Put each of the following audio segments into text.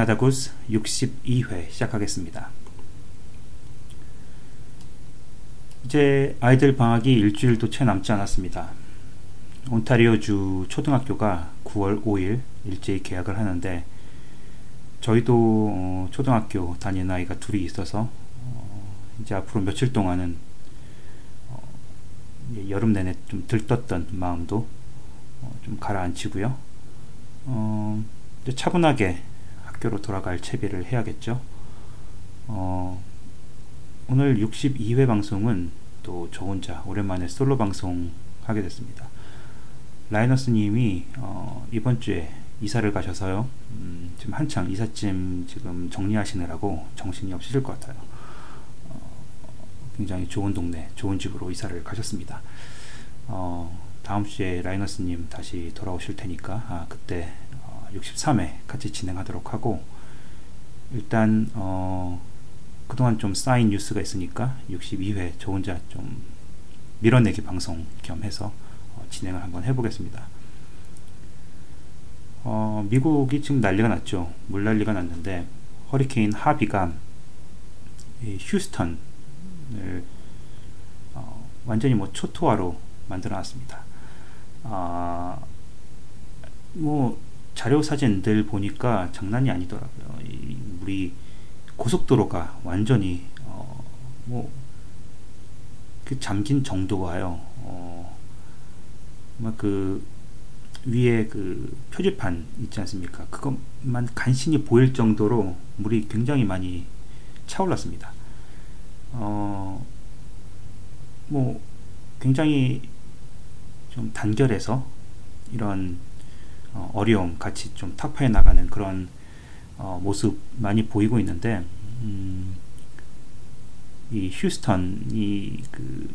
캐나다 구스 62회 시작하겠습니다. 이제 아이들 방학이 일주일도 채 남지 않았습니다. 온타리오주 초등학교가 9월 5일 일제히 개학을 하는데 저희도 어, 초등학교 다니는 아이가 둘이 있어서 어, 이제 앞으로 며칠 동안은 어, 여름 내내 좀 들떴던 마음도 좀 가라앉히고요. 차분하게 학교로 돌아갈 채비를 해야겠죠. 오늘 62회 방송은 또 저 혼자 오랜만에 솔로 방송 하게 됐습니다. 라이너스 님이 어, 이번 주에 이사를 가셔서요. 음, 지금 한창 이삿짐 지금 정리하시느라고 정신이 없으실 것 같아요. 어, 굉장히 좋은 동네, 좋은 집으로 이사를 가셨습니다. 어, 다음 주에 라이너스님 다시 돌아오실 테니까 아, 그때 63회 어, 같이 진행하도록 하고 일단 어, 그동안 좀 쌓인 뉴스가 있으니까 62회 저 혼자 좀 밀어내기 방송 겸 해서 어, 진행을 한번 해보겠습니다. 어, 미국이 지금 난리가 났죠. 물난리가 났는데 허리케인 하비가 휴스턴을 어, 완전히 뭐 초토화로 만들어놨습니다. 아, 뭐 자료 사진들 보니까 장난이 아니더라고요. 이 물이 고속도로가 완전히 어, 뭐그 잠긴 정도가요. 어, 그 위에 그 표지판 있지 않습니까? 그것만 간신히 보일 정도로 물이 굉장히 많이 차올랐습니다. 어, 뭐 굉장히 좀 단결해서 이런 어, 어려움 같이 좀 타파해 나가는 그런 어, 모습 많이 보이고 있는데 음, 이 휴스턴이 그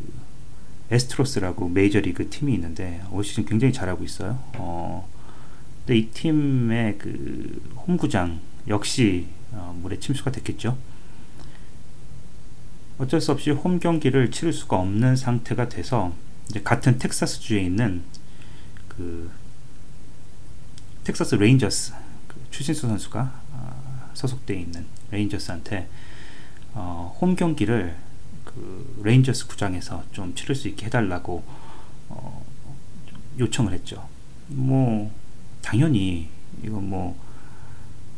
에스트로스라고 메이저리그 팀이 있는데 올 시즌 굉장히 잘하고 있어요. 어, 근데 이 팀의 그 홈구장 역시 어, 물에 침수가 됐겠죠. 어쩔 수 없이 홈 경기를 치를 수가 없는 상태가 돼서 같은 텍사스주에 있는 그 텍사스 레인저스 그 추신수 선수가 소속되어 있는 레인저스한테 어, 홈 경기를 그 레인저스 구장에서 좀 치를 수 있게 해달라고 어, 요청을 했죠. 뭐 당연히 이건 뭐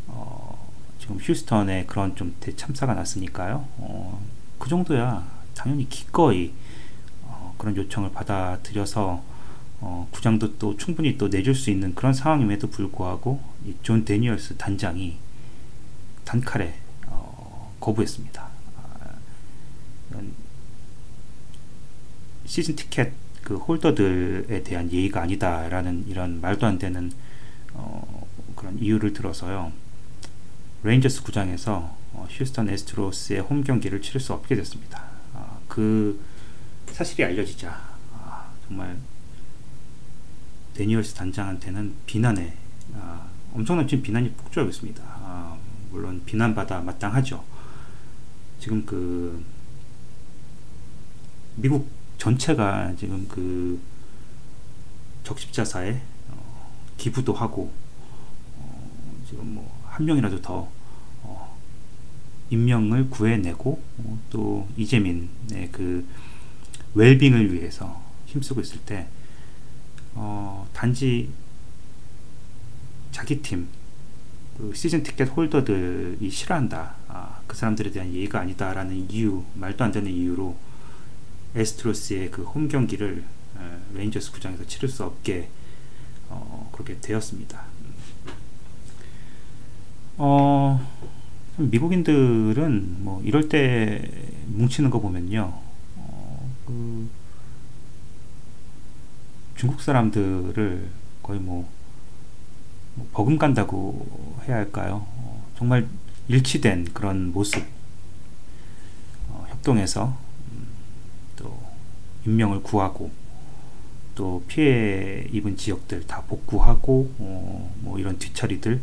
어, 지금 휴스턴에 그런 좀 대참사가 났으니까요. 어, 그 정도야 당연히 기꺼이 어, 그런 요청을 받아들여서 어, 구장도 또 충분히 또 내줄 수 있는 그런 상황임에도 불구하고 존 데니얼스 단장이 단칼에 어, 거부했습니다. 아, 시즌 티켓 그 holder들에 대한 예의가 아니다라는 이런 말도 안 되는 어, 그런 이유를 들어서요. 레인저스 구장에서 어, 휴스턴 에스트로스의 홈 경기를 치를 수 없게 됐습니다. 아, 그 사실이 알려지자 아, 정말 데니얼스 단장한테는 비난에 아, 엄청난 비난이 폭주하고 있습니다. 아, 물론 비난받아 마땅하죠. 지금 그 미국 전체가 지금 그 적십자사에 어, 기부도 하고 어, 지금 뭐 한 명이라도 더 어, 임명을 구해내고 어, 또 이재민의 그 웰빙을 위해서 힘쓰고 있을 때 어, 단지 자기 팀그 시즌 티켓 홀더들이 싫어한다. 아, 그 사람들에 대한 예의가 아니다라는 이유, 말도 안 되는 이유로 에스트로스의 그 홈 경기를 에, 레인저스 구장에서 치를 수 없게 어, 그렇게 되었습니다. 어, 미국인들은 뭐 이럴 때 뭉치는 거 보면요, 어, 그 중국 사람들을 거의 뭐 뭐 버금간다고 해야 할까요? 어, 정말 일치된 그런 모습 어, 협동해서 음, 또 인명을 구하고 또 피해 입은 지역들 다 복구하고 어, 뭐 이런 뒤처리들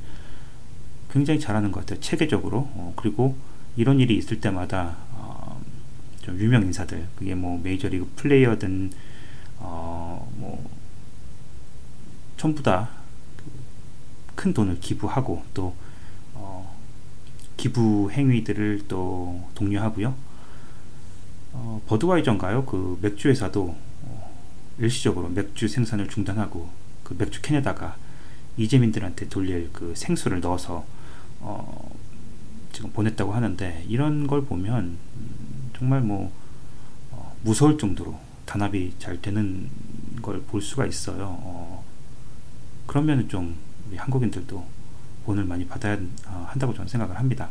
굉장히 잘하는 것 같아요 체계적으로 어, 그리고 이런 일이 있을 때마다 어, 좀 유명 인사들 그게 뭐 메이저리그 플레이어든 어, 뭐, 전부 다 큰 돈을 기부하고 또 어, 기부 행위들을 또 독려하고요. 어, 버드와이저인가요? 그 맥주 회사도 어, 일시적으로 맥주 생산을 중단하고 그 맥주 캔에다가 이재민들한테 돌릴 그 생수를 넣어서 어, 지금 보냈다고 하는데 이런 걸 보면 음, 정말 뭐 어, 무서울 정도로 단합이 잘 되는 걸 볼 수가 있어요. 어, 그러면 좀 우리 한국인들도 돈을 많이 받아야 어, 한다고 저는 생각을 합니다.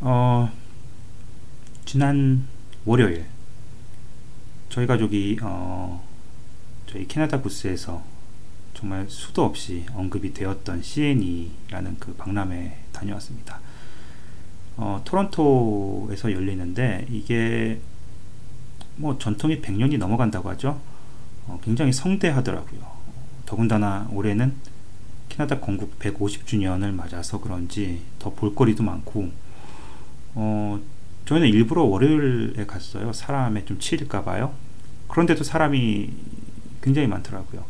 어, 지난 월요일 저희 가족이 어, 저희 캐나다 부스에서 정말 수도 없이 언급이 되었던 CNE라는 그 박람회 다녀왔습니다. 어, 토론토에서 열리는데 이게 뭐 전통이 100년이 넘어간다고 하죠. 어, 굉장히 성대하더라고요. 더군다나 올해는 캐나다 건국 150주년을 맞아서 그런지 더 볼거리도 많고 어, 저희는 일부러 월요일에 갔어요. 사람에 좀 치일까 봐요. 그런데도 사람이 굉장히 많더라고요.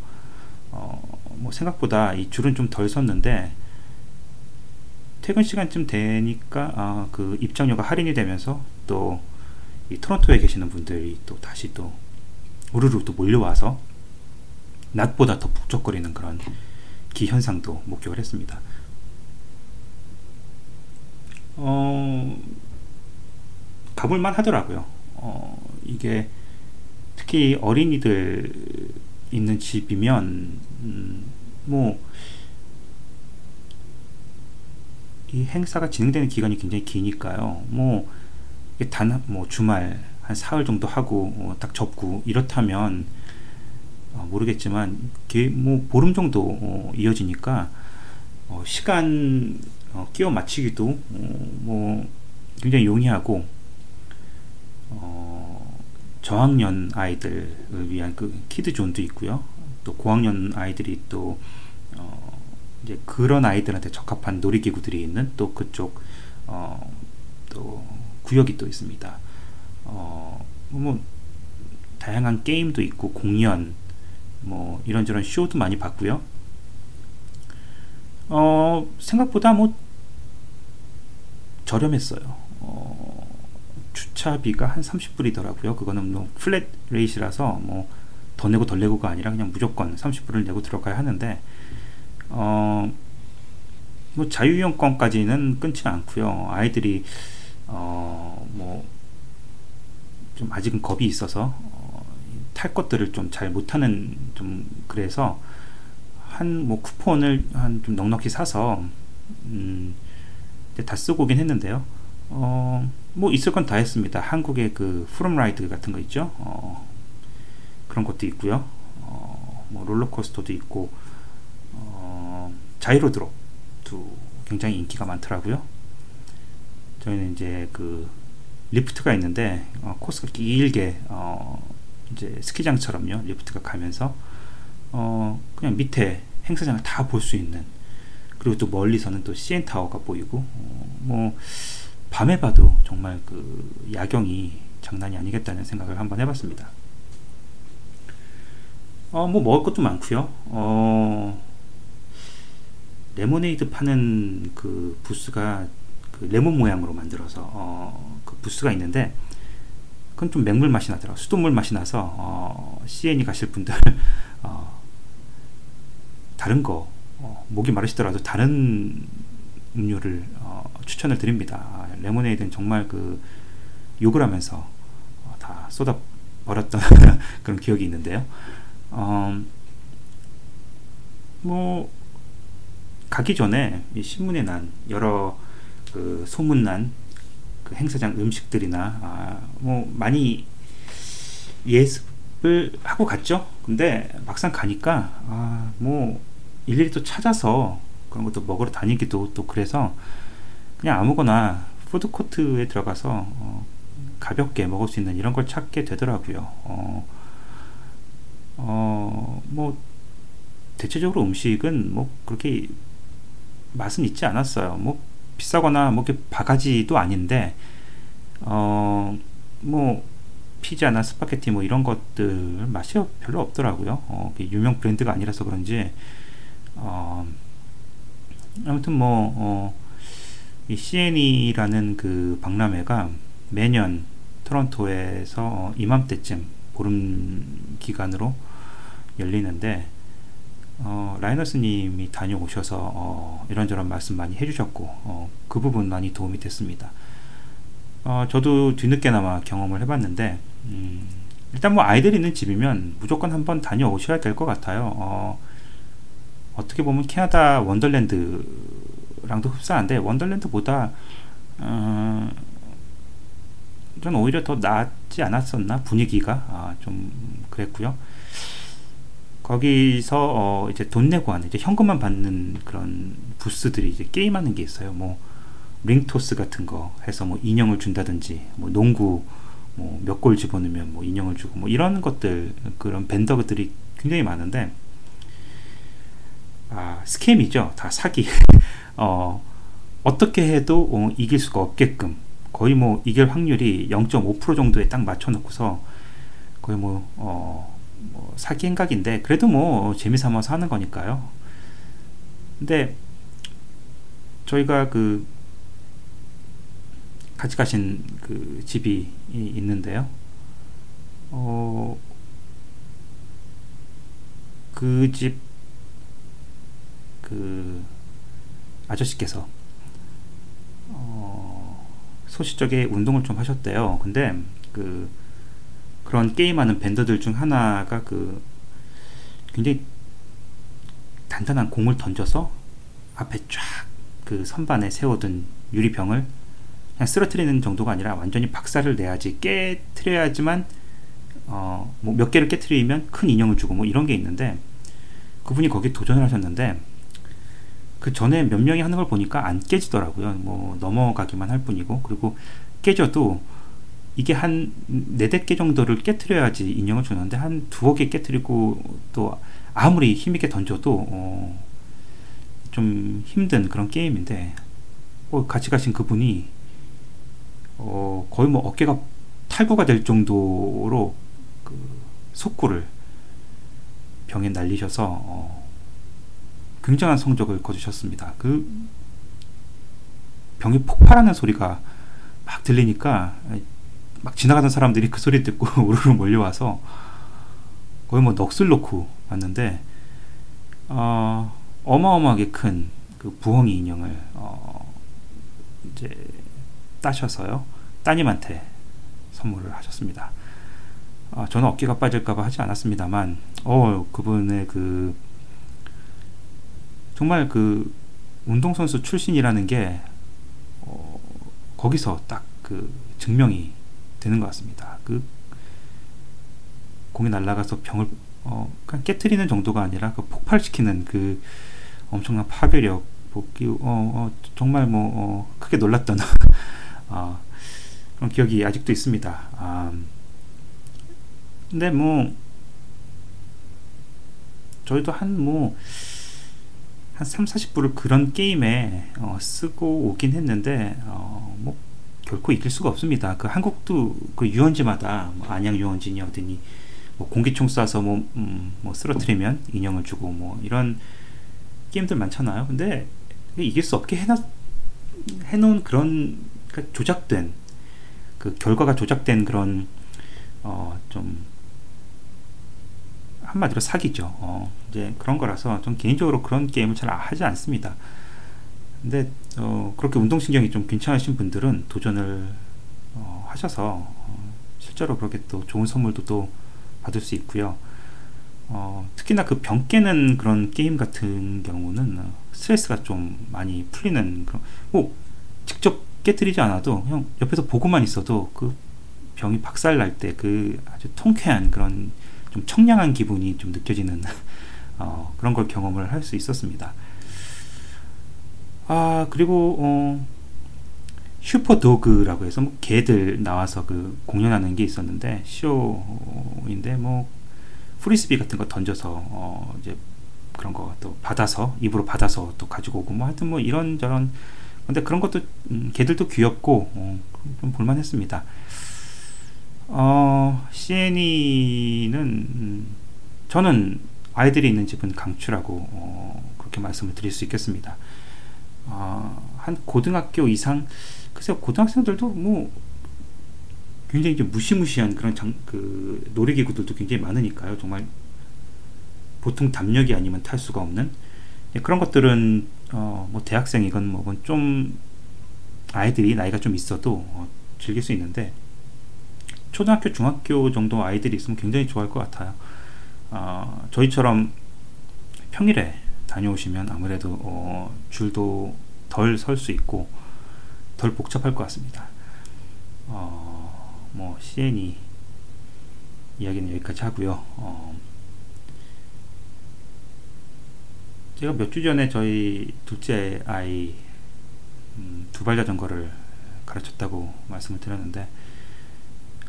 어, 뭐 생각보다 이 줄은 좀 덜 섰는데 퇴근 시간쯤 되니까 아, 그 입장료가 할인이 되면서 또 이 토론토에 계시는 분들이 또 다시 또 우르르 또 몰려와서 낮보다 더 북적거리는 그런 기현상도 목격을 했습니다. 어, 가볼만 하더라고요. 어, 이게 특히 어린이들 있는 집이면, 음, 뭐, 이 행사가 진행되는 기간이 굉장히 기니까요. 뭐, 단 뭐 주말 한 사흘 정도 하고 어, 딱 접고 이렇다면 어, 모르겠지만 게뭐 보름 정도 어, 이어지니까 어, 시간 어, 끼워 맞추기도 어, 뭐 굉장히 용이하고 저학년 아이들을 위한 그 키드존도 있고요. 또 고학년 아이들이 또 이제 그런 아이들한테 적합한 놀이기구들이 있는 또 그쪽 또 구역이 또 있습니다. 어, 뭐, 다양한 게임도 있고, 공연, 뭐, 이런저런 쇼도 많이 봤고요. 어, 생각보다 뭐, 저렴했어요. 어, 주차비가 한 30불이더라고요. 그거는 뭐, 플랫 레이시라서 뭐, 더 내고 덜 내고가 아니라 그냥 무조건 30불을 내고 들어가야 하는데, 어, 뭐 자유형권까지는 끊지 않고요. 아이들이 어, 뭐, 좀 아직은 겁이 있어서, 어, 탈 것들을 좀 잘 못하는, 좀, 그래서, 한, 뭐, 쿠폰을 한 좀 넉넉히 사서, 음, 다 쓰고 오긴 했는데요. 어, 뭐, 있을 건 다 했습니다. 한국의 그, 프롬라이드 같은 거 있죠? 어, 그런 것도 있고요. 어, 뭐, 롤러코스터도 있고, 어, 자이로드롭도 굉장히 인기가 많더라고요. 저희는 이제 그 리프트가 있는데 어, 코스가 길게 어, 이제 스키장처럼요 리프트가 가면서 어, 그냥 밑에 행사장을 다 볼 수 있는 그리고 또 멀리서는 또 CN 타워가 보이고 어, 뭐 밤에 봐도 정말 그 야경이 장난이 아니겠다는 생각을 한번 해봤습니다. 어, 뭐 먹을 것도 많고요. 어, 레모네이드 파는 그 부스가 그 레몬 모양으로 만들어서 어, 그 부스가 있는데 그건 좀 맹물 맛이 나더라고 수돗물 맛이 나서 어, CNE 가실 분들 어, 다른 거 어, 목이 마르시더라도 다른 음료를 어, 추천을 드립니다. 레모네이드는 정말 그 욕을 하면서 어, 다 쏟아 버렸던 그런 기억이 있는데요. 어, 뭐 가기 전에 신문에 난 여러 그 소문난 그 행사장 음식들이나 아, 뭐 많이 예습을 하고 갔죠. 근데 막상 가니까 아, 뭐 일일이 또 찾아서 그런 것도 먹으러 다니기도 또 그래서 그냥 아무거나 푸드 코트에 들어가서 어, 가볍게 먹을 수 있는 이런 걸 찾게 되더라고요. 어, 어, 뭐 대체적으로 음식은 뭐 그렇게 맛은 있지 않았어요. 뭐 비싸거나 뭐 이렇게 바가지도 아닌데 어 뭐 피자나 스파게티 뭐 이런 것들 맛이 별로 없더라고요. 어, 유명 브랜드가 아니라서 그런지 어 아무튼 뭐 어, 이 CNE라는 그 박람회가 매년 토론토에서 어, 이맘때쯤 보름 기간으로 열리는데 어, 라이너스님이 다녀오셔서 어, 이런저런 말씀 많이 해주셨고 어, 그 부분 많이 도움이 됐습니다. 어, 저도 뒤늦게나마 경험을 해봤는데 음, 일단 뭐 아이들 있는 집이면 무조건 한번 다녀오셔야 될 것 같아요. 어, 어떻게 보면 캐나다 원더랜드랑도 흡사한데 원더랜드보다 어, 전 오히려 더 낫지 않았었나 분위기가 아, 좀 그랬고요. 거기서 어 이제 돈 내고 하는 이제 현금만 받는 그런 부스들이 이제 게임하는 게 있어요. 뭐 링토스 같은 거 해서 뭐 인형을 준다든지 뭐 농구 뭐 몇 골 집어넣으면 뭐 인형을 주고 뭐 이런 것들 그런 밴더들이 굉장히 많은데 아 스캠이죠. 다 사기. 어 어떻게 해도 어, 이길 수가 없게끔 거의 뭐 이길 확률이 0.5% 정도에 딱 맞춰놓고서 거의 뭐 어, 뭐 사기 행각인데 그래도 뭐 재미삼아서 하는 거니까요. 근데 저희가 그 같이 가신 그 집이 있는데요. 어, 그 집, 그, 아저씨께서, 어, 소시적에 운동을 좀 하셨대요. 근데, 그, 그런 게임하는 밴더들 중 하나가 그 굉장히 단단한 공을 던져서 앞에 쫙 그 선반에 세워둔 유리병을 그냥 쓰러뜨리는 정도가 아니라 완전히 박살을 내야지 깨트려야지만 어 뭐 몇 개를 깨트리면 큰 인형을 주고 뭐 이런 게 있는데 그분이 거기 도전을 하셨는데 그 전에 몇 명이 하는 걸 보니까 안 깨지더라고요. 뭐 넘어가기만 할 뿐이고 그리고 깨져도 이게 한 네댓 개 정도를 깨트려야지 인형을 주는데 한 두어 개 깨트리고 또 아무리 힘있게 던져도 어, 좀 힘든 그런 게임인데 어, 같이 가신 그분이 어, 거의 뭐 어깨가 탈구가 될 정도로 그 속구를 병에 날리셔서 어, 굉장한 성적을 거두셨습니다. 그 병이 폭발하는 소리가 막 들리니까 막 지나가는 사람들이 그 소리 듣고 우르르 몰려와서 거의 뭐 넋을 놓고 왔는데 어, 어마어마하게 큰 그 부엉이 인형을 어, 이제 따셔서요 따님한테 선물을 하셨습니다. 어, 저는 어깨가 빠질까봐 하지 않았습니다만 어 그분의 그 정말 그 운동선수 출신이라는 게 어, 거기서 딱 그 증명이 되는 것 같습니다. 그 공이 날아가서 병을 어, 깨트리는 정도가 아니라 그 폭발시키는 그 엄청난 파괴력, 복기, 어, 어, 정말 뭐 어, 크게 놀랐던 어, 그런 기억이 아직도 있습니다. 아, 근데 뭐 저희도 한 뭐 한 3, 40불을 그런 게임에 어, 쓰고 오긴 했는데 어, 뭐 결코 이길 수가 없습니다. 그 한국도 그 유원지마다 뭐 안양 유원지니 어디니 뭐 공기총 쏴서 뭐, 음, 뭐 쓰러뜨리면 인형을 주고 뭐 이런 게임들 많잖아요. 근데 이길 수 없게 해놨 해놓은 그런 그러니까 조작된 그 결과가 조작된 그런 어 좀 한마디로 사기죠. 어 이제 그런 거라서 좀 개인적으로 그런 게임을 잘 하지 않습니다. 근데 어, 그렇게 운동신경이 좀 괜찮으신 분들은 도전을 어, 하셔서 어, 실제로 그렇게 또 좋은 선물도 또 받을 수 있고요. 어, 특히나 그 병 깨는 그런 게임 같은 경우는 스트레스가 좀 많이 풀리는 그런 뭐 직접 깨뜨리지 않아도 그냥 옆에서 보고만 있어도 그 병이 박살 날 때 그 아주 통쾌한 그런 좀 청량한 기분이 좀 느껴지는 어, 그런 걸 경험을 할 수 있었습니다. 아 그리고 어, Superdog이라고 해서 뭐 개들 나와서 그 공연하는 게 있었는데 쇼인데 뭐 프리스비 같은 거 던져서 어 이제 그런 거 또 받아서 입으로 받아서 또 가지고 오고 뭐 하여튼 뭐 이런 저런 근데 그런 것도 음, 개들도 귀엽고 어, 좀 볼만했습니다. 어, CNE는 음, 저는 아이들이 있는 집은 강추라고 어, 그렇게 말씀을 드릴 수 있겠습니다. 어, 한 고등학교 이상 글쎄요 고등학생들도 뭐 굉장히 좀 무시무시한 그런 장, 그 놀이기구들도 굉장히 많으니까요. 정말 보통 담력이 아니면 탈 수가 없는 예, 그런 것들은 어, 뭐 대학생이건 뭐좀 아이들이 나이가 좀 있어도 어, 즐길 수 있는데 초등학교, 중학교 정도 아이들이 있으면 굉장히 좋아할 것 같아요. 어, 저희처럼 평일에 다녀오시면 아무래도 어, 줄도 덜 설 수 있고 덜 복잡할 것 같습니다. 어, 뭐 CN이 이야기는 여기까지 하고요. 어, 제가 몇 주 전에 저희 둘째 아이 음, 두발 자전거를 가르쳤다고 말씀을 드렸는데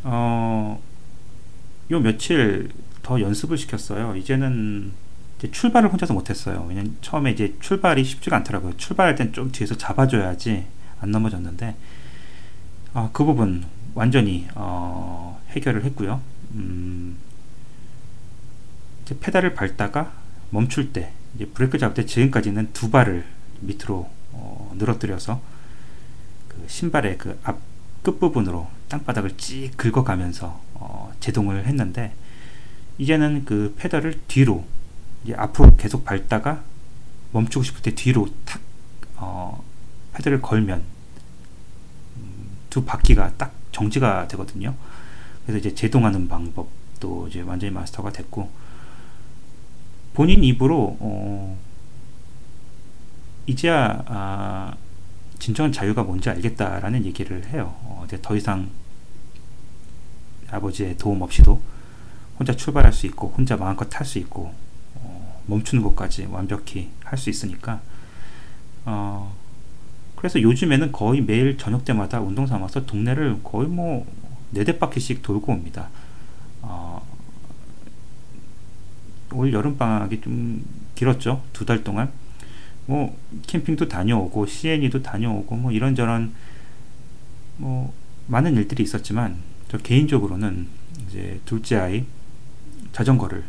어, 요 며칠 더 연습을 시켰어요. 이제는 이제 출발을 혼자서 못했어요. 왜냐면 처음에 이제 출발이 쉽지가 않더라고요. 출발할 땐 좀 뒤에서 잡아줘야지 안 넘어졌는데 어, 그 부분 완전히 어, 해결을 했고요. 음, 이제 페달을 밟다가 멈출 때 이제 브레이크 잡을 때 지금까지는 두 발을 밑으로 어, 늘어뜨려서 그 신발의 그 앞 끝부분으로 땅바닥을 찍 긁어가면서 어, 제동을 했는데 이제는 그 페달을 뒤로 이제 앞으로 계속 밟다가 멈추고 싶을 때 뒤로 탁 어, 페달을 걸면 음, 두 바퀴가 딱 정지가 되거든요. 그래서 이제 제동하는 방법도 이제 완전히 마스터가 됐고 본인 입으로 어, 이제야 아, 진정한 자유가 뭔지 알겠다라는 얘기를 해요. 어, 더 이상 아버지의 도움 없이도 혼자 출발할 수 있고 혼자 마음껏 탈 수 있고 어, 멈추는 것까지 완벽히 할 수 있으니까 어, 그래서 요즘에는 거의 매일 저녁 때마다 운동 삼아서 동네를 거의 뭐 네댓 바퀴씩 돌고 옵니다. 어, 올 여름 방학이 좀 길었죠. 두 달 동안. 뭐 캠핑도 다녀오고 CNE도 다녀오고 뭐 이런저런 뭐 많은 일들이 있었지만 저 개인적으로는 이제 둘째 아이 자전거를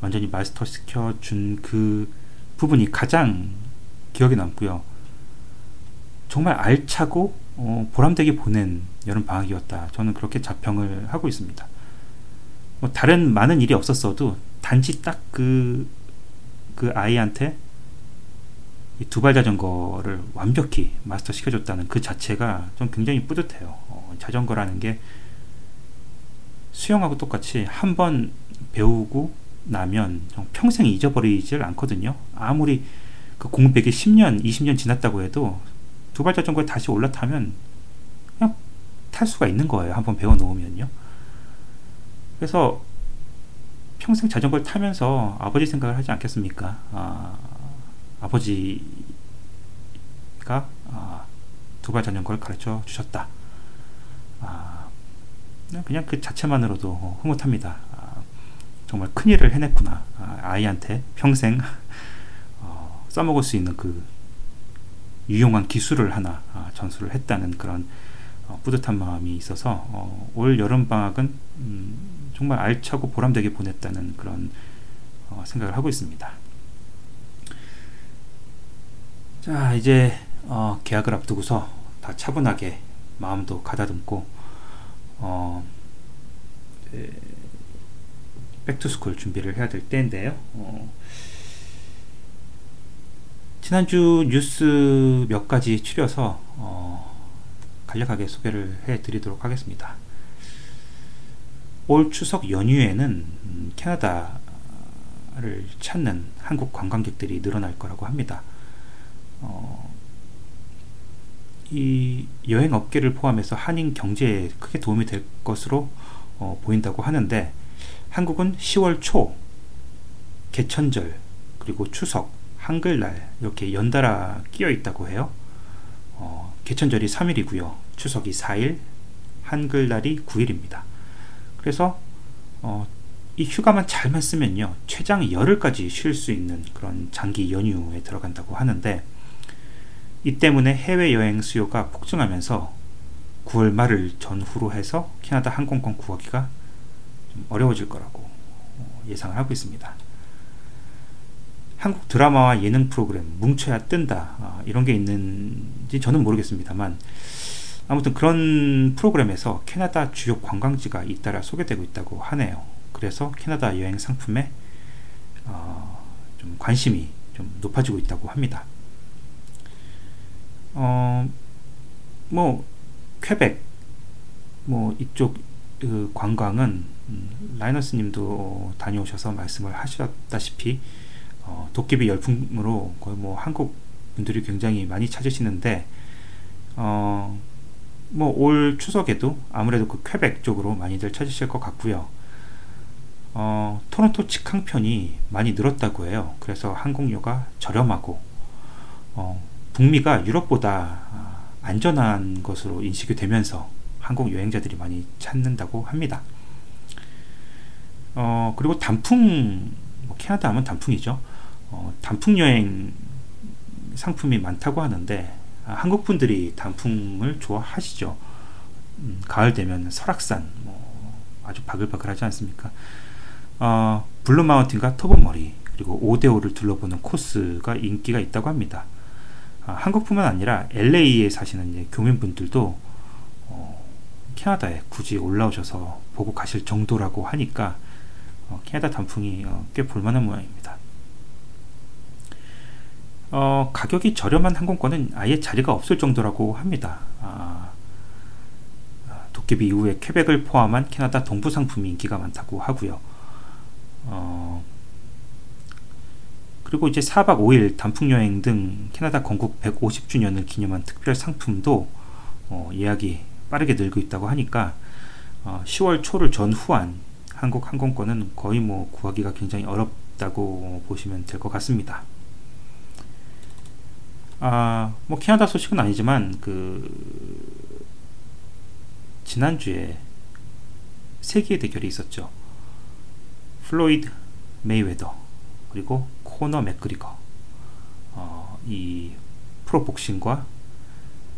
완전히 마스터 시켜 준 그 부분이 가장 기억에 남고요. 정말 알차고 어, 보람되게 보낸 여름 방학이었다. 저는 그렇게 자평을 하고 있습니다. 뭐 다른 많은 일이 없었어도 단지 딱그그 아이한테 두발 자전거를 완벽히 마스터 시켜줬다는 그 자체가 좀 굉장히 뿌듯해요. 어, 자전거라는 게 수영하고 똑같이 한 번 배우고 나면 평생 잊어버리질 않거든요. 아무리 그 공백이 10년, 20년 지났다고 해도 두발 자전거에 다시 올라타면 그냥 탈 수가 있는 거예요. 한번 배워 놓으면요. 그래서 평생 자전거를 타면서 아버지 생각을 하지 않겠습니까? 아, 아버지가 아, 두발 자전거를 가르쳐 주셨다. 아, 그냥 그 자체만으로도 흐뭇합니다. 아, 정말 큰일을 해냈구나. 아, 이한테 평생 어, 써먹을 수 있는 그 유용한 기술을 하나 아, 전수를 했다는 그런 어, 뿌듯한 마음이 있어서 어, 올 여름 방학은 음, 정말 알차고 보람되게 보냈다는 그런 어, 생각을 하고 있습니다. 자 이제 어, 계약을 앞두고서 다 차분하게 마음도 가다듬고 어, back to school 준비를 해야 될 때인데요. 어, 지난주 뉴스 몇 가지 추려서 어, 간략하게 소개를 해드리도록 하겠습니다. 올 추석 연휴에는 음, 캐나다를 찾는 한국 관광객들이 늘어날 거라고 합니다. 어, 이 여행 업계를 포함해서 한인 경제에 크게 도움이 될 것으로 어, 보인다고 하는데 한국은 10월 초 개천절 그리고 추석 한글날 이렇게 연달아 끼어 있다고 해요. 어, 개천절이 3일이고요. 추석이 4일, 한글날이 9일입니다. 그래서 어, 이 휴가만 잘만 쓰면요 최장 열흘까지 쉴 수 있는 그런 장기 연휴에 들어간다고 하는데 이 때문에 해외여행 수요가 폭증하면서 9월 말을 전후로 해서 캐나다 항공권 구하기가 좀 어려워질 거라고 어, 예상을 하고 있습니다. 한국 드라마와 예능 프로그램 뭉쳐야 뜬다 어, 이런 게 있는지 저는 모르겠습니다만 아무튼 그런 프로그램에서 캐나다 주요 관광지가 잇따라 소개되고 있다고 하네요. 그래서 캐나다 여행 상품에 어, 좀 관심이 좀 높아지고 있다고 합니다. 어, 뭐 퀘벡 뭐 이쪽 그 관광은 음, 라이너스님도 다녀오셔서 말씀을 하셨다시피 어, 도깨비 열풍으로 거의 뭐 한국 분들이 굉장히 많이 찾으시는데 어, 뭐 올 추석에도 아무래도 그 퀘벡 쪽으로 많이들 찾으실 것 같고요. 어, 토론토 직항편이 많이 늘었다고 해요. 그래서 항공료가 저렴하고 어, 북미가 유럽보다 아, 안전한 것으로 인식이 되면서 한국 여행자들이 많이 찾는다고 합니다. 어, 그리고 단풍, 뭐 캐나다 하면 단풍이죠. 어, 단풍 여행 상품이 많다고 하는데 아, 한국 분들이 단풍을 좋아하시죠. 음, 가을 되면 설악산 뭐 아주 바글바글 하지 않습니까? 어, Blue Mountain과 Tobermory 그리고 오대호를 둘러보는 코스가 인기가 있다고 합니다. 아, 한국뿐만 아니라 LA에 사시는 교민분들도 어, 캐나다에 굳이 올라오셔서 보고 가실 정도라고 하니까 어, 캐나다 단풍이 어, 꽤 볼만한 모양입니다. 어, 가격이 저렴한 항공권은 아예 자리가 없을 정도라고 합니다. 아, 아 도깨비 이후에 퀘벡을 포함한 캐나다 동부 상품이 인기가 많다고 하고요. 어, 그리고 이제 4박 5일 단풍 여행 등 캐나다 건국 150주년을 기념한 특별 상품도 어, 예약이 빠르게 늘고 있다고 하니까 어, 10월 초를 전후한 한국 항공권은 거의 뭐 구하기가 굉장히 어렵다고 보시면 될 것 같습니다. 아, 뭐 캐나다 소식은 아니지만 그 지난주에 세기의 대결이 있었죠. 플로이드 메이웨더 그리고 코너 맥그리거 어, 이 프로복싱과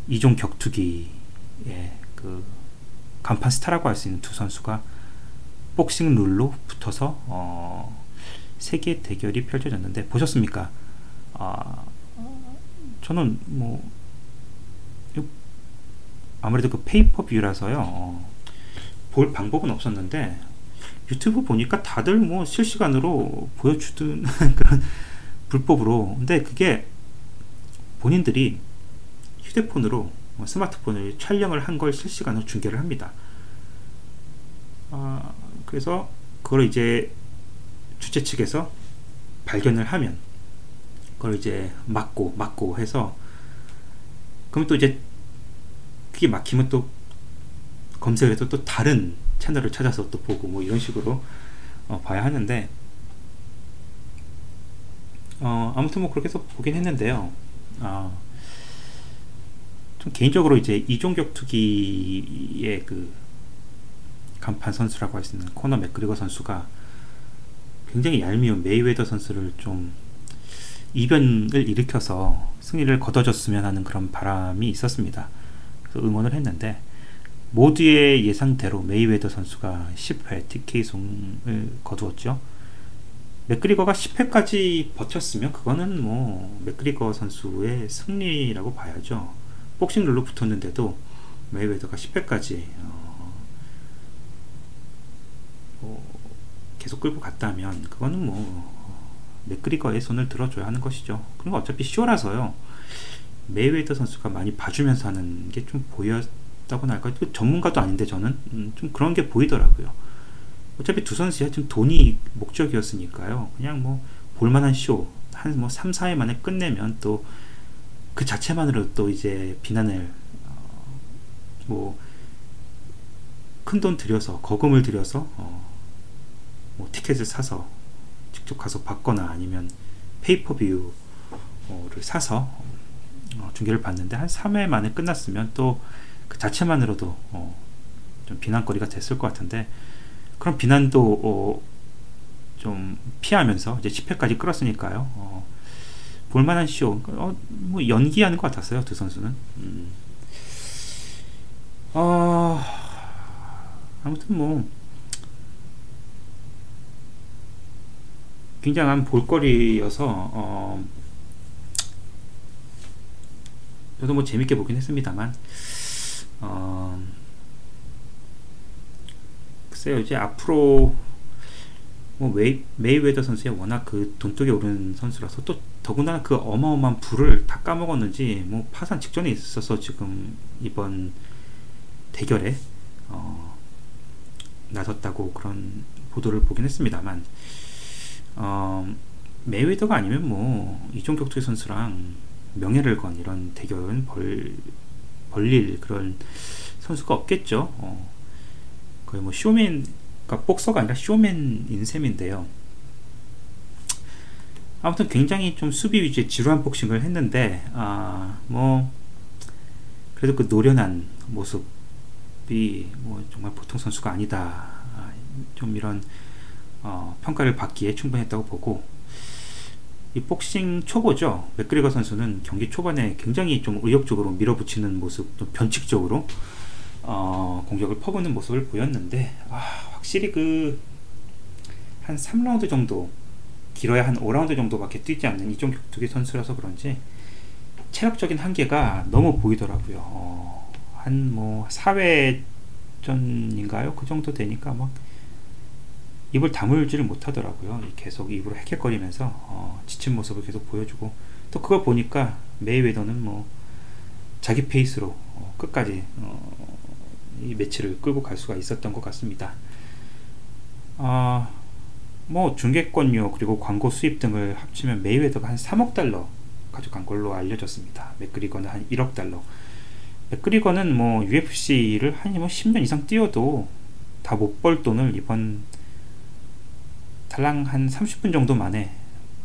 이종 격투기의 그 간판 스타라고 할 수 있는 두 선수가 복싱 룰로 붙어서 어, 세계 대결이 펼쳐졌는데 보셨습니까? 아, 저는 뭐 아무래도 그 페이퍼뷰라서요 어, 볼 방법은 없었는데 유튜브 보니까 다들 뭐 실시간으로 보여주던 그런 불법으로 근데 그게 본인들이 휴대폰으로 뭐 스마트폰을 촬영을 한 걸 실시간으로 중계를 합니다. 아, 그래서 그걸 이제 주최 측에서 발견을 하면 그걸 이제 막고 막고 해서 그럼 또 이제 그게 막히면 또 검색을 해서 또 다른 채널을 찾아서 또 보고 뭐 이런 식으로 어, 봐야 하는데 어, 아무튼 뭐 그렇게 해서 보긴 했는데요. 어, 좀 개인적으로 이제 이종 격투기의 그 간판 선수라고 할 수 있는 코너 맥그리거 선수가 굉장히 얄미운 메이웨더 선수를 좀 이변을 일으켜서 승리를 거둬줬으면 하는 그런 바람이 있었습니다. 응원을 했는데 모두의 예상대로 메이웨더 선수가 10회 TKO승을 거두었죠. 맥그리거가 10회까지 버텼으면 그거는 뭐 맥그리거 선수의 승리라고 봐야죠. 복싱 룰로 붙었는데도 메이웨더가 10회까지 어, 뭐 계속 끌고 갔다면 그거는 뭐 맥그리거의 손을 들어줘야 하는 것이죠. 그리고 어차피 쇼라서요. 메이웨더 선수가 많이 봐주면서 하는 게 좀 보였다고나 할까? 그 전문가도 아닌데 저는 음, 좀 그런 게 보이더라고요. 어차피 두 선수야 좀 돈이 목적이었으니까요. 그냥 뭐 볼만한 쇼, 한 뭐 3, 4회 만에 끝내면 또 그 자체만으로 또 이제 비난을 어, 뭐큰 돈 들여서 거금을 들여서 어, 뭐 티켓을 사서 직접 가서 받거나 아니면 페이퍼뷰를 사서 어, 중계를 봤는데 한 3회 만에 끝났으면 또 그 자체만으로도 어, 좀 비난거리가 됐을 것 같은데 그런 비난도 어, 좀 피하면서 이제 10회까지 끌었으니까요. 어, 볼만한 쇼, 어, 뭐 연기하는 것 같았어요 두 선수는. 음. 어, 아무튼 뭐 굉장한 볼거리여서 어, 저도 뭐 재밌게 보긴 했습니다만 어, 글쎄요 이제 앞으로 뭐 웨이, 메이웨더 선수의 워낙 그 돈독이 오른 선수라서 또 더군다나 그 어마어마한 부를 다 까먹었는지 뭐 파산 직전에 있어서 지금 이번 대결에 어, 나섰다고 그런 보도를 보긴 했습니다만 어, 메이웨더가 아니면 뭐 이종 격투기 선수랑 명예를 건 이런 대결은 벌 벌릴 그런 선수가 없겠죠. 어, 거의 뭐 쇼맨, 그러니까 복서가 아니라 쇼맨인 셈인데요. 아무튼 굉장히 좀 수비 위주의 지루한 복싱을 했는데 아 뭐 그래도 그 노련한 모습이 뭐 정말 보통 선수가 아니다. 아, 좀 이런 어, 평가를 받기에 충분했다고 보고 이 복싱 초보죠. 맥그리거 선수는 경기 초반에 굉장히 좀 의욕적으로 밀어붙이는 모습, 또 변칙적으로 어, 공격을 퍼붓는 모습을 보였는데 아, 확실히 그 한 3라운드 정도 길어야 한 5라운드 정도밖에 뛰지 않는 이종 격투기 선수라서 그런지 체력적인 한계가 너무 보이더라고요. 어, 한뭐 4회전인가요? 그 정도 되니까 막 입을 다물지를 못하더라고요. 계속 입으로 헥헥거리면서 어, 지친 모습을 계속 보여주고 또 그걸 보니까 메이웨더는 뭐 자기 페이스로 어, 끝까지 어, 이 매치를 끌고 갈 수가 있었던 것 같습니다. 아, 뭐 중계권료 그리고 광고 수입 등을 합치면 메이웨더가 한 3억 달러 가져간 걸로 알려졌습니다. 맥그리거는 한 1억 달러. 맥그리거는 뭐 UFC를 한 10년 뭐 이상 뛰어도 다 못 벌 돈을 이번 달랑 한 30분 정도 만에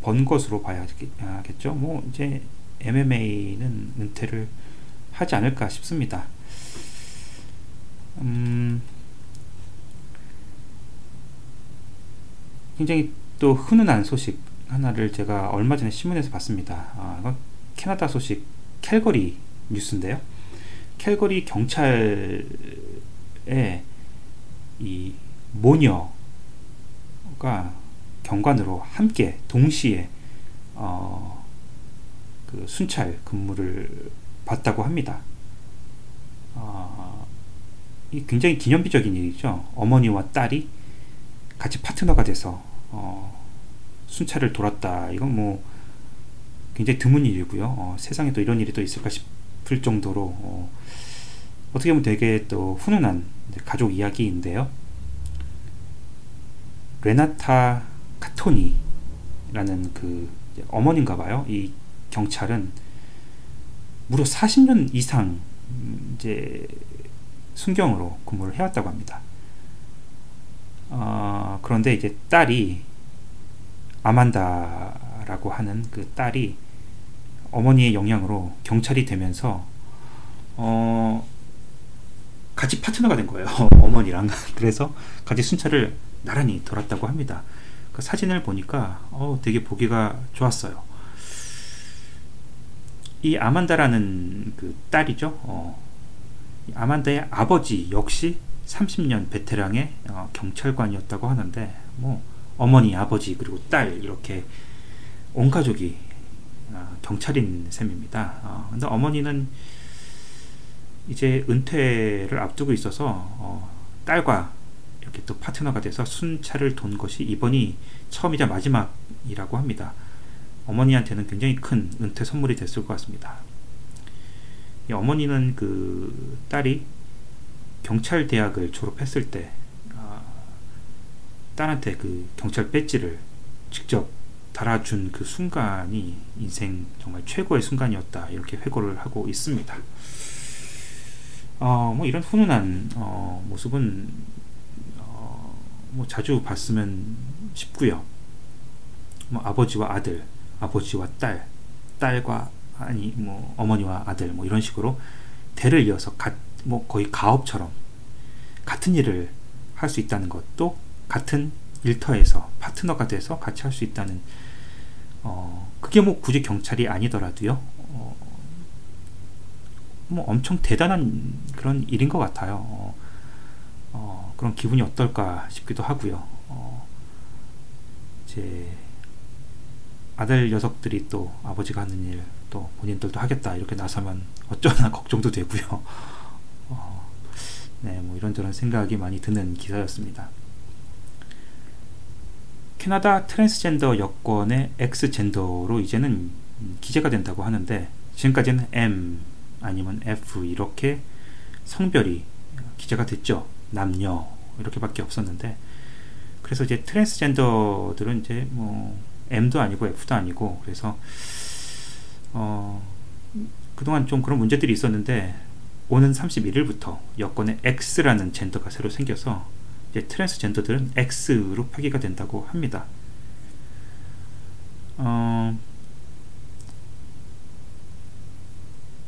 번 것으로 봐야겠죠. 뭐 이제 MMA는 은퇴를 하지 않을까 싶습니다. 음, 굉장히 또 훈훈한 소식 하나를 제가 얼마 전에 신문에서 봤습니다. 아, 캐나다 소식 캘거리 뉴스인데요. 캘거리 경찰에 이 모녀 가 경관으로 함께 동시에 어, 그 순찰 근무를 받다고 합니다. 어, 이 굉장히 기념비적인 일이죠. 어머니와 딸이 같이 파트너가 돼서 어, 순찰을 돌았다. 이건 뭐 굉장히 드문 일이고요. 어, 세상에 또 이런 일이 또 있을까 싶을 정도로 어, 떻게 보면 되게 또 훈훈한 가족 이야기인데요. 레나타 카토니라는 그 어머니인가 봐요. 이 경찰은 무려 40년 이상 이제 순경으로 근무를 해왔다고 합니다. 어, 그런데 이제 딸이 아만다라고 하는 그 딸이 어머니의 영향으로 경찰이 되면서 어, 같이 파트너가 된 거예요. 어머니랑. 그래서 같이 순찰을 나란히 돌았다고 합니다. 그 사진을 보니까 어, 되게 보기가 좋았어요. 이 아만다라는 그 딸이죠. 어, 아만다의 아버지 역시 30년 베테랑의 어, 경찰관이었다고 하는데 뭐 어머니, 아버지 그리고 딸 이렇게 온 가족이 어, 경찰인 셈입니다. 어, 근데 어머니는 이제 은퇴를 앞두고 있어서 어, 딸과 이렇게 또 파트너가 돼서 순찰을 돈 것이 이번이 처음이자 마지막이라고 합니다. 어머니한테는 굉장히 큰 은퇴 선물이 됐을 것 같습니다. 어머니는 그 딸이 경찰 대학을 졸업했을 때 아, 딸한테 그 경찰 배지를 직접 달아준 그 순간이 인생 정말 최고의 순간이었다 이렇게 회고를 하고 있습니다. 어, 뭐 이런 훈훈한 어, 모습은 뭐 자주 봤으면 싶고요. 뭐 아버지와 아들, 아버지와 딸, 딸과 아니 뭐 어머니와 아들 뭐 이런 식으로 대를 이어서 가, 뭐 거의 가업처럼 같은 일을 할 수 있다는 것도 같은 일터에서 파트너가 돼서 같이 할 수 있다는 어 그게 뭐 굳이 경찰이 아니더라도요. 어, 뭐 엄청 대단한 그런 일인 것 같아요. 어, 어, 그런 기분이 어떨까 싶기도 하고요. 어, 이제 아들 녀석들이 또 아버지가 하는 일 또 본인들도 하겠다 이렇게 나서면 어쩌나 걱정도 되고요. 어, 네, 뭐 이런저런 생각이 많이 드는 기사였습니다. 캐나다 트랜스젠더 여권의 X젠더로 이제는 기재가 된다고 하는데 지금까지는 M 아니면 F 이렇게 성별이 기재가 됐죠. 남녀 이렇게밖에 없었는데 그래서 이제 트랜스젠더들은 이제 뭐 M도 아니고 F도 아니고 그래서 어 그동안 좀 그런 문제들이 있었는데 오는 31일부터 여권에 X라는 젠더가 새로 생겨서 이제 트랜스젠더들은 X로 표기가 된다고 합니다. 어,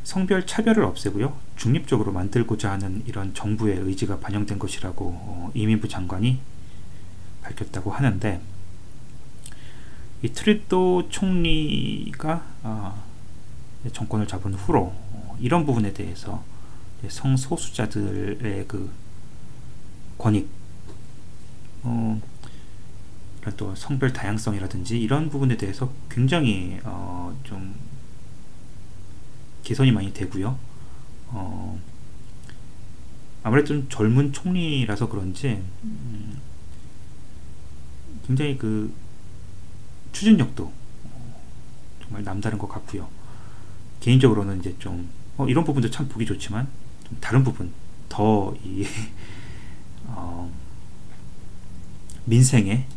성별 차별을 없애고요. 중립적으로 만들고자 하는 이런 정부의 의지가 반영된 것이라고 어, 이민부 장관이 밝혔다고 하는데 이 트리도 총리가 어, 정권을 잡은 후로 어, 이런 부분에 대해서 성소수자들의 그 권익 어, 또 성별 다양성이라든지 이런 부분에 대해서 굉장히 어, 좀 개선이 많이 되고요. 어, 아무래도 좀 젊은 총리라서 그런지 음, 굉장히 그 추진력도 정말 남다른 것 같고요. 개인적으로는 이제 좀 어, 이런 부분도 참 보기 좋지만 좀 다른 부분 더이 어, 민생에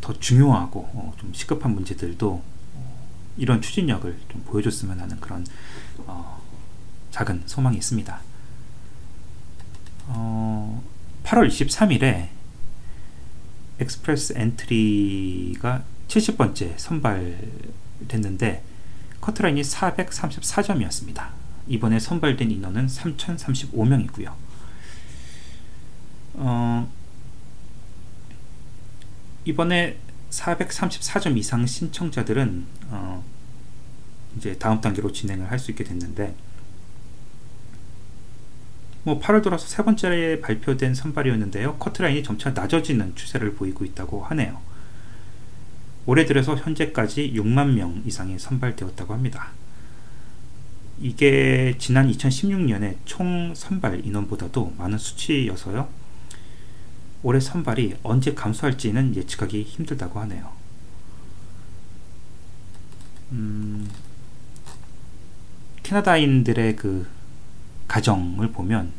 더 중요하고 어, 좀 시급한 문제들도 어, 이런 추진력을 좀 보여줬으면 하는 그런 어, 작은 소망이 있습니다. 8월 23일에 Express Entry가 70번째 선발됐는데 커트라인이 434점이었습니다. 이번에 선발된 인원은 3035명이고요. 어, 이번에 434점 이상 신청자들은 어, 이제 다음 단계로 진행을 할 수 있게 됐는데 뭐 8월 들어서 세 번째 발표된 선발이었는데요. 커트라인이 점차 낮아지는 추세를 보이고 있다고 하네요. 올해 들어서 현재까지 6만 명 이상이 선발되었다고 합니다. 이게 지난 2016년에 총 선발 인원보다도 많은 수치여서요. 올해 선발이 언제 감소할지는 예측하기 힘들다고 하네요. 음, 캐나다인들의 그 가정을 보면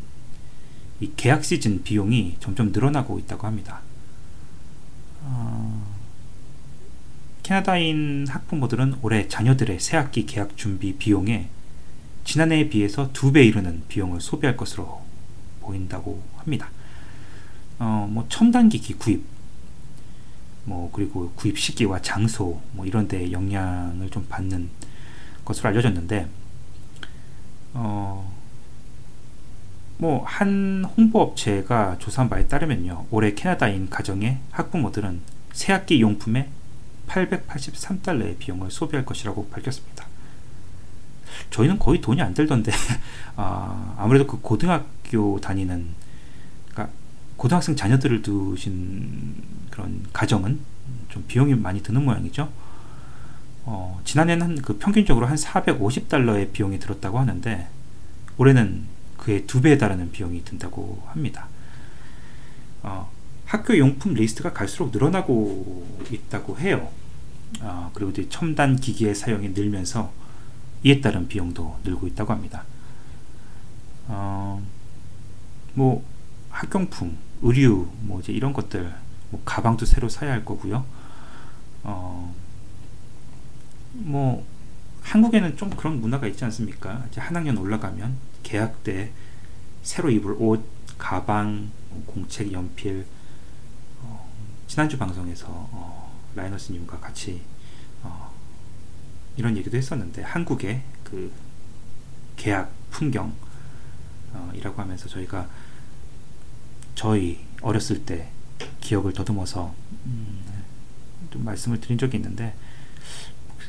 이 계약 시즌 비용이 점점 늘어나고 있다고 합니다. 어, 캐나다인 학부모들은 올해 자녀들의 새학기 계약 준비 비용에 지난해에 비해서 두 배 이르는 비용을 소비할 것으로 보인다고 합니다. 어, 뭐 첨단기기 구입, 뭐 그리고 구입 시기와 장소 뭐 이런 데 영향을 좀 받는 것으로 알려졌는데, 어, 뭐 한 홍보업체가 조사한 바에 따르면요, 올해 캐나다인 가정의 학부모들은 새학기 용품에 883달러의 비용을 소비할 것이라고 밝혔습니다. 저희는 거의 돈이 안 들던데 아, 아무래도 그 고등학교 다니는 고등학생 자녀들을 두신 그런 가정은 좀 비용이 많이 드는 모양이죠. 어, 지난해는 그 평균적으로 한 450달러의 비용이 들었다고 하는데 올해는 그의 두 배에 달하는 비용이 든다고 합니다. 어, 학교 용품 리스트가 갈수록 늘어나고 있다고 해요. 어, 그리고 이제 첨단 기기의 사용이 늘면서 이에 따른 비용도 늘고 있다고 합니다. 어, 뭐 학용품, 의류, 뭐 이제 이런 것들, 뭐 가방도 새로 사야 할 거고요. 어, 뭐 한국에는 좀 그런 문화가 있지 않습니까? 이제 한 학년 올라가면 계약 때 새로 입을 옷, 가방, 공책, 연필. 어, 지난주 방송에서 어, 라이너스님과 같이 어, 이런 얘기도 했었는데 한국의 그 계약 풍경 이라고 어, 하면서 저희가 저희 어렸을 때 기억을 더듬어서 음, 좀 말씀을 드린 적이 있는데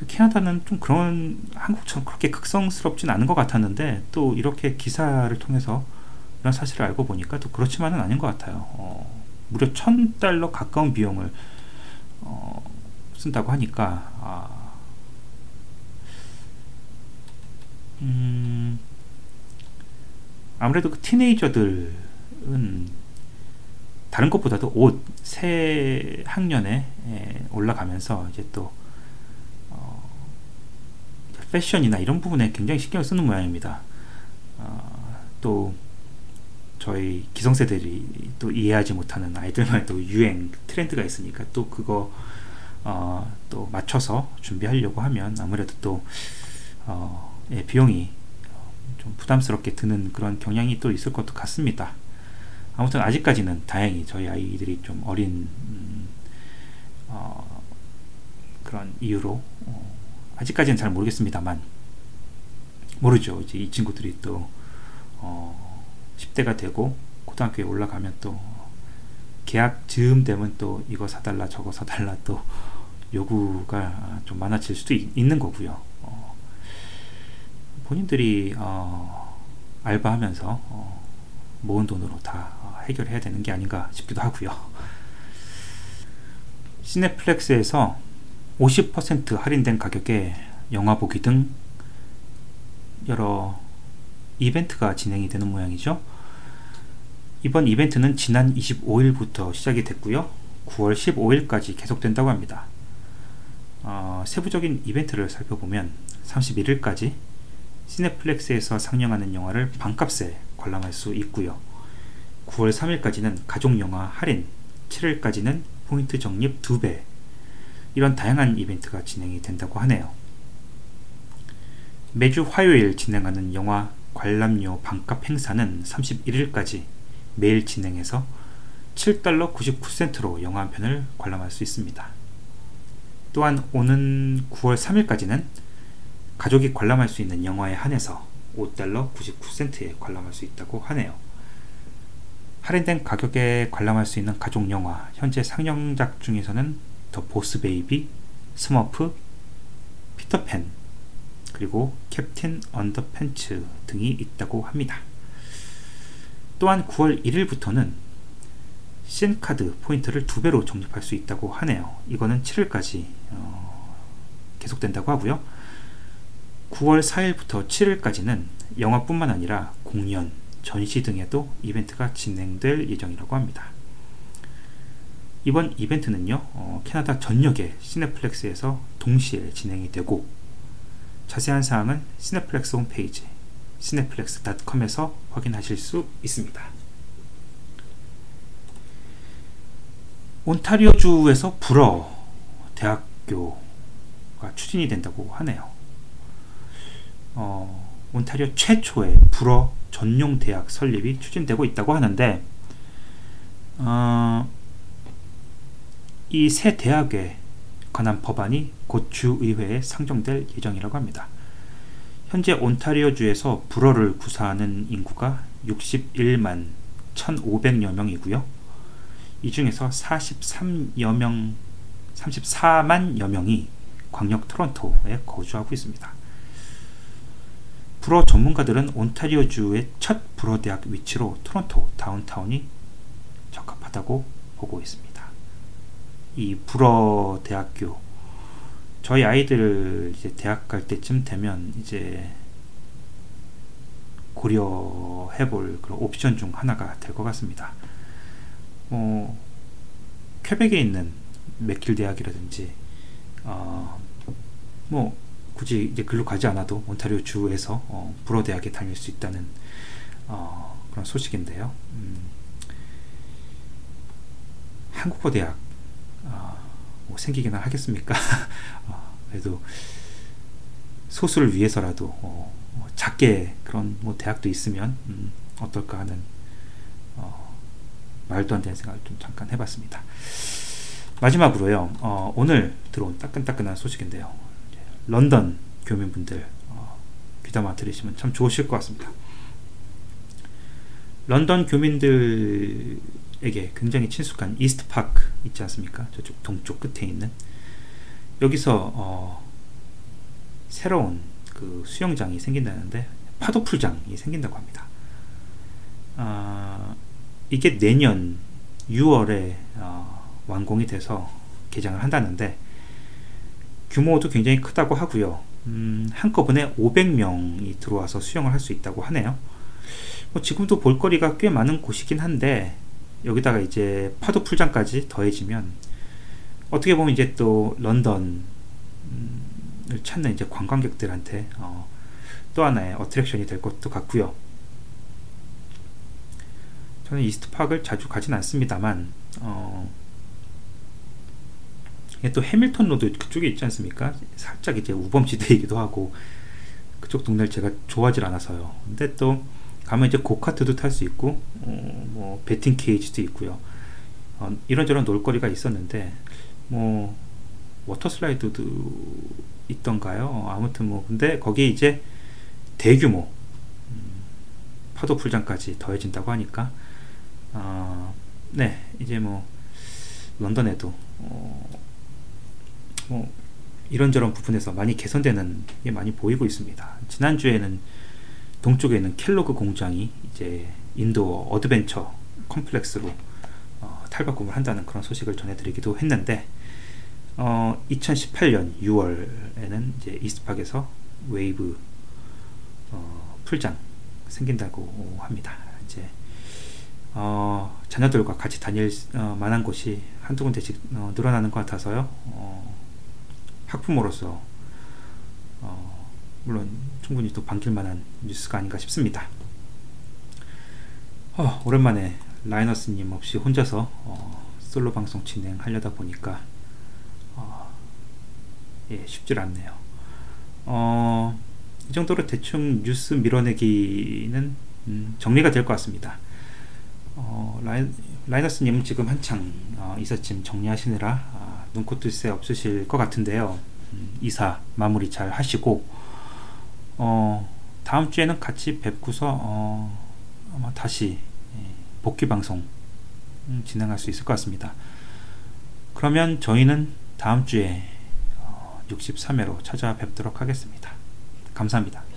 캐나다는 좀 그런 한국처럼 그렇게 극성스럽진 않은 것 같았는데 또 이렇게 기사를 통해서 이런 사실을 알고 보니까 또 그렇지만은 아닌 것 같아요. 어, 무려 천 달러 가까운 비용을 어, 쓴다고 하니까 아, 음, 아무래도 그 티네이저들은 다른 것보다도 옷 새 학년에 올라가면서 이제 또 어, 패션이나 이런 부분에 굉장히 신경을 쓰는 모양입니다. 어, 또 저희 기성세대들이 또 이해하지 못하는 아이들만의 또 유행 트렌드가 있으니까 또 그거 어, 또 맞춰서 준비하려고 하면 아무래도 또 어, 예, 비용이 좀 부담스럽게 드는 그런 경향이 또 있을 것도 같습니다. 아무튼 아직까지는 다행히 저희 아이들이 좀 어린 음, 어, 그런 이유로 어, 아직까지는 잘 모르겠습니다만 모르죠. 이제 이 친구들이 또 어, 10대가 되고 고등학교에 올라가면 또 계약 즈음 되면 또 이거 사달라 저거 사달라 또 요구가 좀 많아질 수도 있, 는 거고요. 어, 본인들이 어, 알바하면서 어, 모은 돈으로 다 해결해야 되는 게 아닌가 싶기도 하고요. 시네플렉스에서 50% 할인된 가격에 영화 보기 등 여러 이벤트가 진행이 되는 모양이죠. 이번 이벤트는 지난 25일부터 시작이 됐고요. 9월 15일까지 계속된다고 합니다. 어, 세부적인 이벤트를 살펴보면 31일까지 시네플렉스에서 상영하는 영화를 반값에 관람할 수 있고요. 9월 3일까지는 가족 영화 할인, 7일까지는 포인트 적립 2배 이런 다양한 이벤트가 진행이 된다고 하네요. 매주 화요일 진행하는 영화 관람료 반값 행사는 31일까지 매일 진행해서 7달러 99센트로 영화 한 편을 관람할 수 있습니다. 또한 오는 9월 3일까지는 가족이 관람할 수 있는 영화에 한해서 5달러 99센트에 관람할 수 있다고 하네요. 할인된 가격에 관람할 수 있는 가족 영화 현재 상영작 중에서는 The Boss Baby, 스머프, 피터팬, 그리고 Captain Underpants 등이 있다고 합니다. 또한 9월 1일부터는 신카드 포인트를 두 배로 적립할 수 있다고 하네요. 이거는 7일까지 어, 계속된다고 하고요. 9월 4일부터 7일까지는 영화뿐만 아니라 공연, 전시 등에도 이벤트가 진행될 예정이라고 합니다. 이번 이벤트는요, 어, 캐나다 전역의 시네플렉스에서 동시에 진행이 되고 자세한 사항은 시네플렉스 홈페이지 시네플렉스.com에서 확인하실 수 있습니다. 온타리오주에서 불어 대학교가 추진이 된다고 하네요. 어, 온타리오 최초의 불어 전용 대학 설립이 추진되고 있다고 하는데 어, 이 새 대학에 관한 법안이 곧 주의회에 상정될 예정이라고 합니다. 현재 온타리오주에서 불어를 구사하는 인구가 61만 1,500여 명이고요. 이 중에서 43여 명, 34만여 명이 광역 토론토에 거주하고 있습니다. 불어 전문가들은 온타리오주의 첫 불어 대학 위치로 토론토 다운타운이 적합하다고 보고 있습니다. 이 불어 대학교 저희 아이들 이제 대학 갈 때쯤 되면 이제 고려해볼 그런 옵션 중 하나가 될 것 같습니다. 어, 퀘벡에 있는 맥길 대학이라든지 어, 뭐 굳이 이제 글로 가지 않아도 온타리오 주에서 어, 불어 대학에 다닐 수 있다는 어, 그런 소식인데요. 음, 한국어 대학 뭐 생기기는 하겠습니까? 어, 그래도 소수를 위해서라도 어, 뭐 작게 그런 뭐 대학도 있으면 음, 어떨까 하는 어, 말도 안 되는 생각을 좀 잠깐 해봤습니다. 마지막으로요. 어, 오늘 들어온 따끈따끈한 소식인데요. 런던 교민분들 어, 귀담아 들으시면 참 좋으실 것 같습니다. 런던 교민들 에게 굉장히 친숙한 이스트 파크 있지 않습니까? 저쪽 동쪽 끝에 있는 여기서 어, 새로운 그 수영장이 생긴다는데 파도풀장이 생긴다고 합니다. 어, 이게 내년 6월에 어, 완공이 돼서 개장을 한다는데 규모도 굉장히 크다고 하고요. 음, 한꺼번에 500명이 들어와서 수영을 할 수 있다고 하네요. 뭐 지금도 볼거리가 꽤 많은 곳이긴 한데 여기다가 이제 파도 풀장까지 더해지면 어떻게 보면 이제 또 런던을 찾는 이제 관광객들한테 어, 또 하나의 attraction이 될 것도 같고요. 저는 East Park를 자주 가진 않습니다만 어, 또 Hamilton Road 그쪽에 있지 않습니까? 살짝 이제 우범지대이기도 하고 그쪽 동네를 제가 좋아하지 않아서요. 근데 또 가면 이제 go-kart도 탈 수 있고 어, 뭐 batting cage도 있고요. 어, 이런저런 놀거리가 있었는데 뭐 water slide도 있던가요? 아무튼 뭐 근데 거기 이제 대규모 음, 파도 풀장까지 더해진다고 하니까 어, 네 이제 뭐 런던에도 어, 뭐 이런저런 부분에서 많이 개선되는 게 많이 보이고 있습니다. 지난주에는 동쪽에 있는 켈로그 공장이 이제 indoor adventure complex로 어, 탈바꿈을 한다는 그런 소식을 전해드리기도 했는데 어, 2018년 6월에는 이제 East Park에서 wave 어, 풀장 생긴다고 합니다. 이제 어, 자녀들과 같이 다닐 어, 만한 곳이 한두 군데씩 어, 늘어나는 것 같아서요. 어, 학부모로서 어, 물론 충분히 또 반길 만한 뉴스가 아닌가 싶습니다. 어, 오랜만에 라이너스님 없이 혼자서 어, 솔로 방송 진행하려다 보니까 어, 예, 쉽질 않네요. 어, 이 정도로 대충 뉴스 밀어내기는 음, 정리가 될 것 같습니다. 어, 라이, 라이너스님은 지금 한창 어, 이삿짐 정리하시느라 아, 눈코 뜰 새 없으실 것 같은데요. 음, 이사 마무리 잘 하시고 어, 다음 주에는 같이 뵙고서 어, 아마 다시 예, 복귀 방송 음, 진행할 수 있을 것 같습니다. 그러면 저희는 다음 주에 어, 63회로 찾아뵙도록 하겠습니다. 감사합니다.